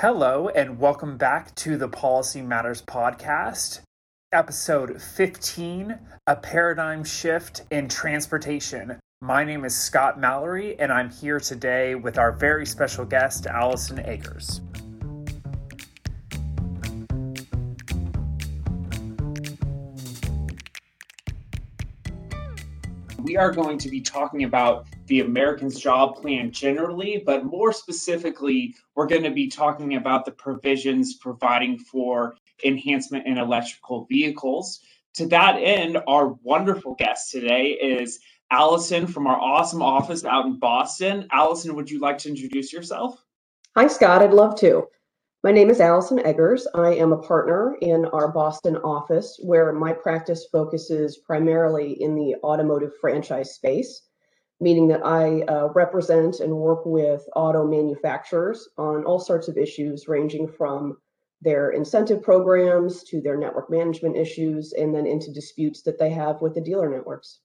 Hello, and welcome back to the Policy Matters podcast, episode 15 A Paradigm Shift in Transportation. My name is Scott Mallory, and I'm here today with our very special guest, Allison Eggers. We are going to be talking about the Americans Job Plan generally, but more specifically, we're going to be talking about the provisions providing for enhancement in electrical vehicles. To that end, our wonderful guest today is Allison from our awesome office out in Boston. Allison, would you like to introduce yourself? Hi, Scott. I'd love to. My name is Allison Eggers. I am a partner in our Boston office where my practice focuses primarily in the automotive franchise space meaning that I uh, represent and work with auto manufacturers on all sorts of issues, ranging from their incentive programs to their network management issues, and then into disputes that they have with the dealer networks.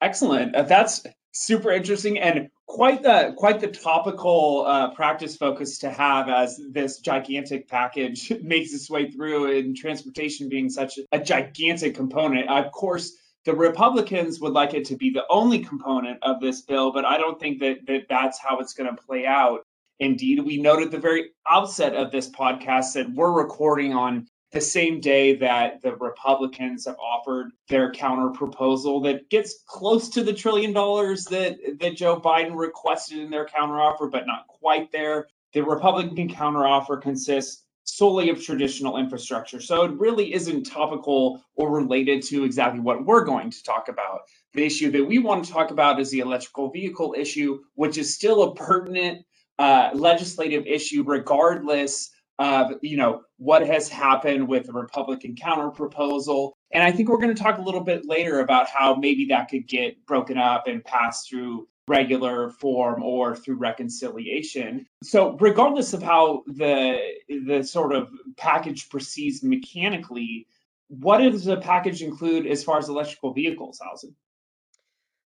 Excellent. Uh, that's super interesting and quite the quite the topical uh, practice focus to have as this gigantic package makes its way through, and transportation being such a gigantic component. Of course the Republicans would like it to be the only component of this bill, but I don't think that, that that's how it's going to play out. Indeed, we noted the very outset of this podcast that we're recording on the same day that the Republicans have offered their counter proposal that gets close to the trillion dollars that, that Joe Biden requested in their counteroffer, but not quite there. The Republican counteroffer consists solely of traditional infrastructure. So it really isn't topical or related to exactly what we're going to talk about. The issue that we want to talk about is the electrical vehicle issue, which is still a pertinent uh, legislative issue, regardless of you know what has happened with the Republican counter proposal. And I think we're going to talk a little bit later about how maybe that could get broken up and passed through regular form or through reconciliation. So regardless of how the the sort of package proceeds mechanically, what does the package include as far as electrical vehicles, Allison?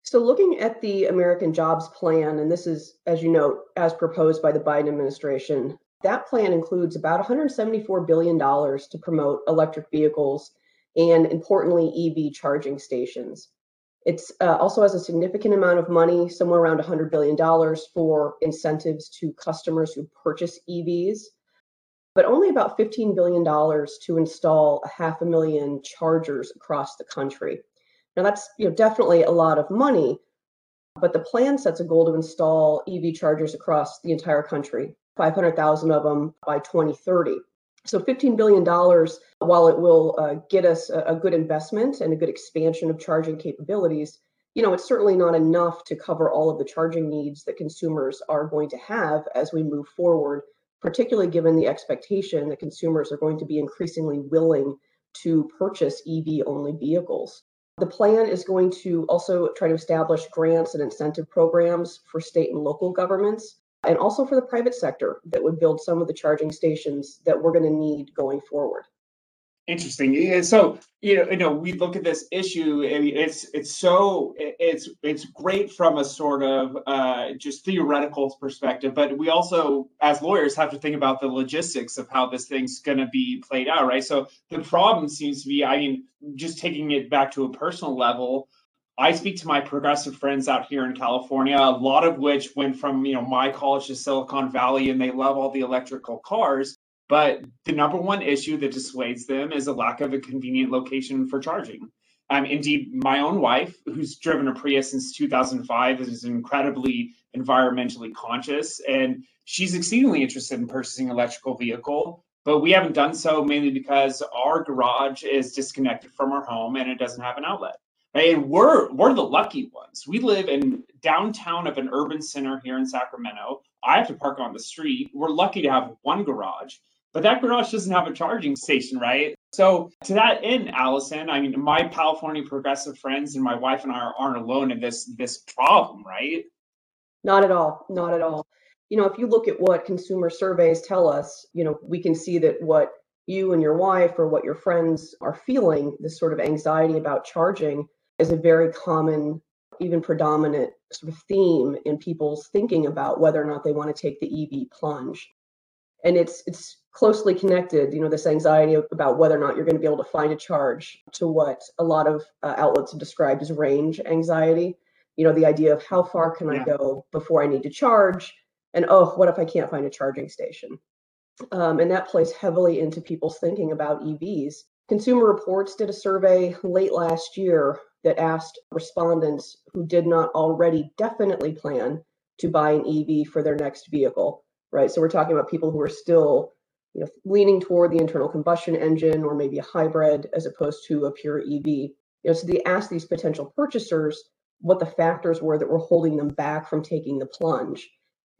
So looking at the American Jobs Plan, and this is, as you note, as proposed by the Biden administration, that plan includes about $174 billion to promote electric vehicles and importantly, EV charging stations. It uh, also has a significant amount of money, somewhere around $100 billion, for incentives to customers who purchase EVs, but only about $15 billion to install a half a million chargers across the country. Now, that's you know, definitely a lot of money, but the plan sets a goal to install EV chargers across the entire country, 500,000 of them by 2030. So $15 billion, while it will uh, get us a, a, good investment and a good expansion of charging capabilities, you know, it's certainly not enough to cover all of the charging needs that consumers are going to have as we move forward, particularly given the expectation that consumers are going to be increasingly willing to purchase EV only vehicles. The plan is going to also try to establish grants and incentive programs for state and local governments and also for the private sector that would build some of the charging stations that we're going to need going forward. Interesting. So you know, you know, we look at this issue. Mean, it's it's so it's it's great from a sort of uh, just theoretical perspective, but we also, as lawyers, have to think about the logistics of how this thing's going to be played out, right? So the problem seems to be, I mean, just taking it back to a personal level I speak to my progressive friends out here in California, a lot of which went from, you know, my college to Silicon Valley and they love all the electrical cars. But the number one issue that dissuades them is a lack of a convenient location for charging. Um, indeed, my own wife, who's driven a Prius since 2005, is incredibly environmentally conscious, and she's exceedingly interested in purchasing an electrical vehicle. But we haven't done so mainly because our garage is disconnected from our home and it doesn't have an outlet. And we're we're the lucky ones. We live in downtown of an urban center here in Sacramento. I have to park on the street. We're lucky to have one garage, but that garage doesn't have a charging station, right? So to that end, Allison, I mean, my California progressive friends and my wife and I aren't alone in this this problem, right? Not at all. Not at all. You know, if you look at what consumer surveys tell us, you know, we can see that what you and your wife or what your friends are feeling, this sort of anxiety about charging, is a very common, even predominant sort of theme in people's thinking about whether or not they want to take the EV plunge. and it's it's closely connected. You know, this anxiety about whether or not you're going to be able to find a charge to what a lot of uh, outlets have described as range anxiety. You know, the idea of how far can yeah. I go before I need to charge, and oh, what if I can't find a charging station? Um, and that plays heavily into people's thinking about EVs. Consumer Reports did a survey late last year that asked respondents who did not already definitely plan to buy an EV for their next vehicle, right? So we're talking about people who are still you know, leaning toward the internal combustion engine or maybe a hybrid as opposed to a pure EV. You know, so they asked these potential purchasers what the factors were that were holding them back from taking the plunge.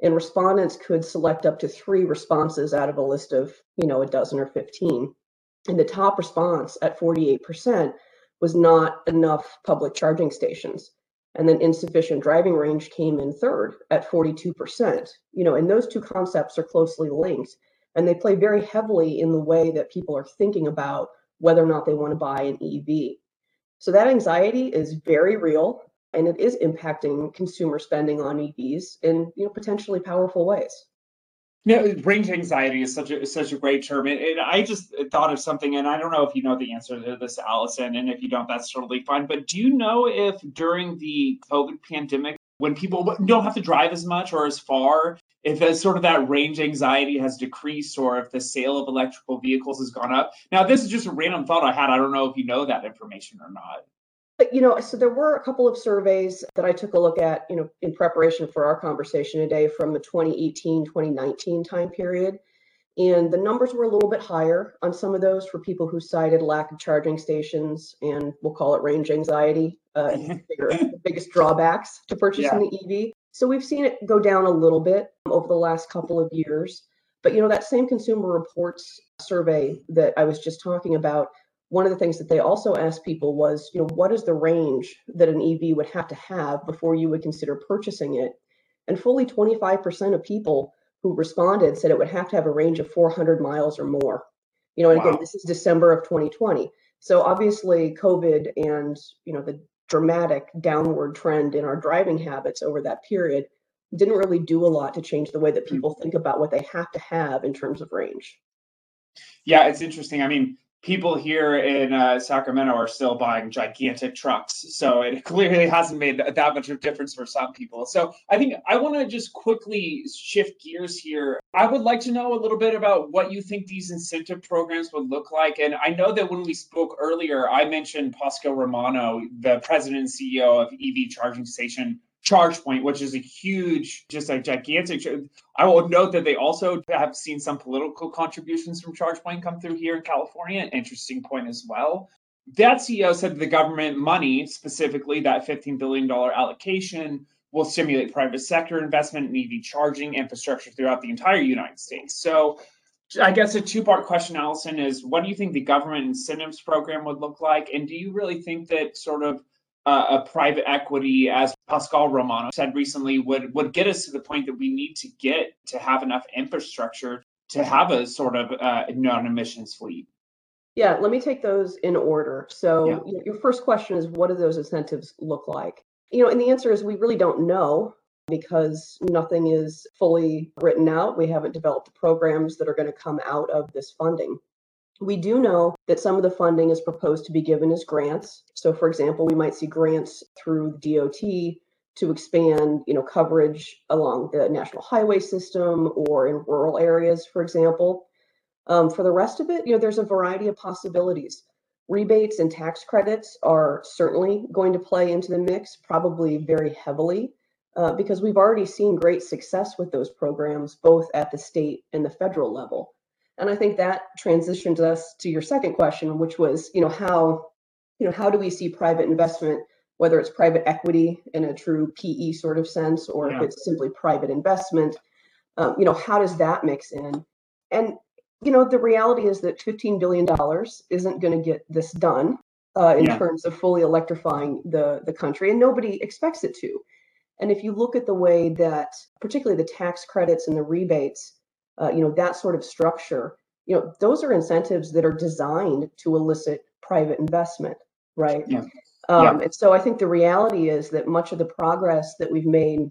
And respondents could select up to three responses out of a list of, you know, a dozen or 15. And the top response at 48% was not enough public charging stations. And then insufficient driving range came in third at 42%. You know, and those two concepts are closely linked and they play very heavily in the way that people are thinking about whether or not they want to buy an EV. So that anxiety is very real and it is impacting consumer spending on EVs in you know potentially powerful ways. Yeah, range anxiety is such a such a great term, and, and, I just thought of something, and I don't know if you know the answer to this, Allison, and if you don't, that's totally fine. But do you know if during the COVID pandemic, when people don't have to drive as much or as far, if as sort of that range anxiety has decreased, or if the sale of electrical vehicles has gone up? Now, this is just a random thought I had. I don't know if you know that information or not you know, so there were a couple of surveys that I took a look at, you know, in preparation for our conversation today from the 2018 2019 time period. And the numbers were a little bit higher on some of those for people who cited lack of charging stations and we'll call it range anxiety, uh, bigger, the biggest drawbacks to purchasing yeah. the EV. So we've seen it go down a little bit over the last couple of years. But you know, that same consumer reports survey that I was just talking about one of the things that they also asked people was, you know, what is the range that an EV would have to have before you would consider purchasing it? And fully 25% of people who responded said it would have to have a range of 400 miles or more. You know, and wow. again, this is December of 2020. So obviously, COVID and you know the dramatic downward trend in our driving habits over that period didn't really do a lot to change the way that hmm. people think about what they have to have in terms of range. Yeah, it's interesting. I mean, people here in uh, Sacramento are still buying gigantic trucks. So it clearly hasn't made that much of a difference for some people. So I think I want to just quickly shift gears here. I would like to know a little bit about what you think these incentive programs would look like. And I know that when we spoke earlier, I mentioned Pasquale Romano, the president and CEO of EV Charging Station ChargePoint, which is a huge, just a gigantic. I will note that they also have seen some political contributions from ChargePoint come through here in California. An interesting point as well. That CEO said the government money, specifically that $15 billion allocation, will stimulate private sector investment in EV charging infrastructure throughout the entire United States. So, I guess a two part question, Allison, is what do you think the government incentives program would look like? And do you really think that sort of uh, a private equity, as Pasquale Romano said recently, would would get us to the point that we need to get to have enough infrastructure to have a sort of uh, non-emissions fleet. Yeah, let me take those in order. So yeah. your first question is, what do those incentives look like? You know, and the answer is we really don't know because nothing is fully written out. We haven't developed the programs that are going to come out of this funding. We do know that some of the funding is proposed to be given as grants. So, for example, we might see grants through DOT to expand, you know, coverage along the national highway system or in rural areas, for example. Um, for the rest of it, you know, there's a variety of possibilities. Rebates and tax credits are certainly going to play into the mix, probably very heavily, uh, because we've already seen great success with those programs, both at the state and the federal level. And I think that transitions us to your second question, which was, you know, how, you know, how do we see private investment, whether it's private equity in a true PE sort of sense, or yeah. if it's simply private investment, um, you know, how does that mix in? And you know, the reality is that $15 billion isn't going to get this done uh, in yeah. terms of fully electrifying the, the country, and nobody expects it to. And if you look at the way that, particularly the tax credits and the rebates, uh, you know, that sort of structure, you know, those are incentives that are designed to elicit private investment, right? Yeah. Um, yeah. And so I think the reality is that much of the progress that we've made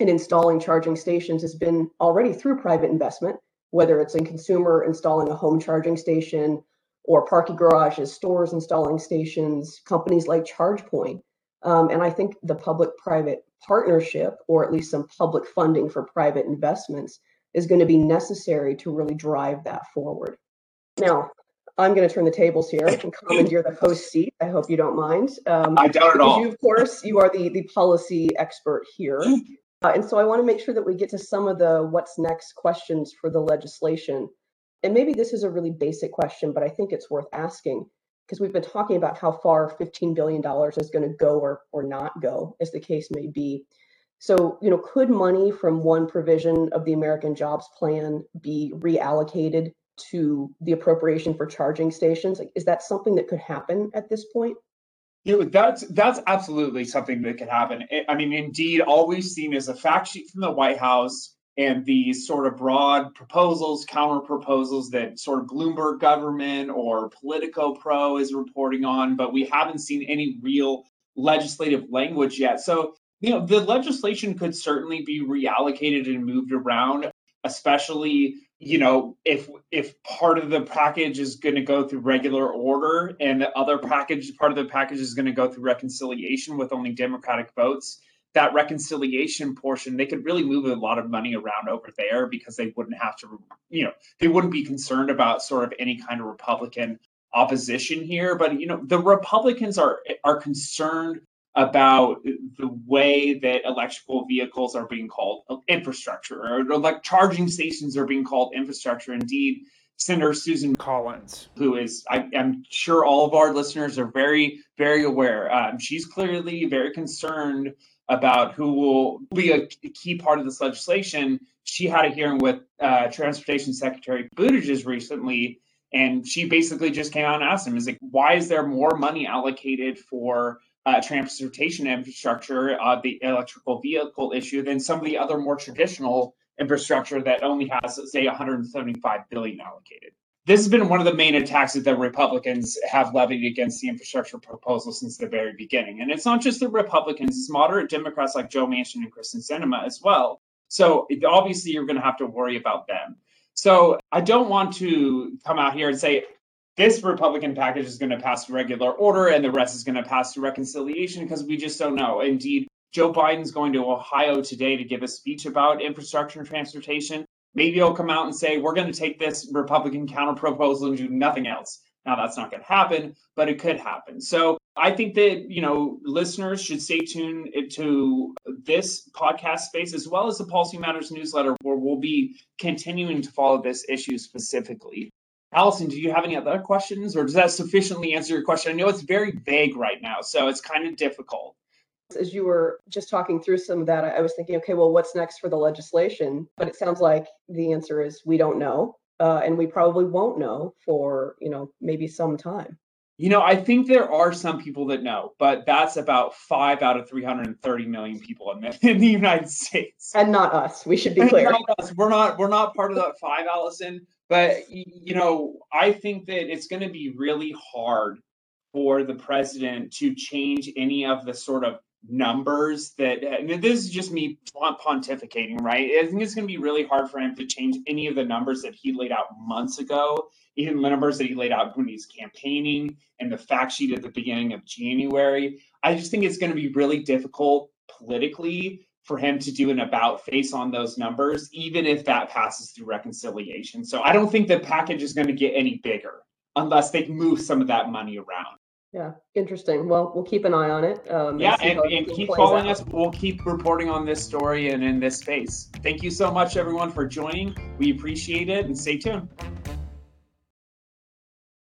in installing charging stations has been already through private investment, whether it's in consumer installing a home charging station or parking garages, stores installing stations, companies like ChargePoint. Um, and I think the public private partnership, or at least some public funding for private investments, is going to be necessary to really drive that forward. Now, I'm going to turn the tables here and commandeer the host seat. I hope you don't mind. Um, I don't at all. You, of course, you are the, the policy expert here. Uh, and so I want to make sure that we get to some of the what's next questions for the legislation. And maybe this is a really basic question, but I think it's worth asking because we've been talking about how far $15 billion is going to go or, or not go, as the case may be. So, you know, could money from one provision of the American Jobs Plan be reallocated to the appropriation for charging stations? Like, is that something that could happen at this point? You know, that's that's absolutely something that could happen. I mean, indeed, all we've seen is a fact sheet from the White House and these sort of broad proposals, counter proposals that sort of Bloomberg government or Politico Pro is reporting on, but we haven't seen any real legislative language yet. So, you know, the legislation could certainly be reallocated and moved around, especially you know if if part of the package is going to go through regular order and the other package part of the package is going to go through reconciliation with only democratic votes that reconciliation portion they could really move a lot of money around over there because they wouldn't have to you know they wouldn't be concerned about sort of any kind of republican opposition here. But you know the republicans are are concerned about the way that electrical vehicles are being called infrastructure or like charging stations are being called infrastructure. Indeed, Senator Susan Collins, who is, I, am sure all of our listeners are very, very aware. Um, she's clearly very concerned about who will be a key part of this legislation. She had a hearing with uh, Transportation Secretary Buttigieg recently, and she basically just came out and asked him, "Is like, why is there more money allocated for uh, transportation infrastructure, uh, the electrical vehicle issue, than some of the other more traditional infrastructure that only has, say, 175 billion allocated. This has been one of the main attacks that Republicans have levied against the infrastructure proposal since the very beginning. And it's not just the Republicans, it's moderate Democrats like Joe Manchin and Kyrsten Sinema as well. So obviously, you're going to have to worry about them. So I don't want to come out here and say, this Republican package is going to pass through regular order and the rest is going to pass through reconciliation because we just don't know. Indeed, Joe Biden's going to Ohio today to give a speech about infrastructure and transportation. Maybe he'll come out and say, we're going to take this Republican counter proposal and do nothing else. Now, that's not going to happen, but it could happen. So I think that, you know, listeners should stay tuned to this podcast space as well as the Policy Matters newsletter, where we'll be continuing to follow this issue specifically. Allison, do you have any other questions or does that sufficiently answer your question? I know it's very vague right now, so it's kind of difficult. As you were just talking through some of that, I was thinking, okay, well, what's next for the legislation? But it sounds like the answer is we don't know. Uh, and we probably won't know for, you know, maybe some time. You know, I think there are some people that know, but that's about five out of 330 million people in the, in the United States. And not us. We should be clear. not us. We're not. We're not part of that five, Allison. But you know, I think that it's going to be really hard for the president to change any of the sort of numbers that uh, this is just me pontificating, right? I think it's going to be really hard for him to change any of the numbers that he laid out months ago, even the numbers that he laid out when he's campaigning and the fact sheet at the beginning of January. I just think it's going to be really difficult politically for him to do an about face on those numbers, even if that passes through reconciliation. So I don't think the package is going to get any bigger unless they move some of that money around. Yeah, interesting. Well, we'll keep an eye on it. Um, yeah, and, and, and keep following out. us. We'll keep reporting on this story and in this space. Thank you so much, everyone, for joining. We appreciate it and stay tuned.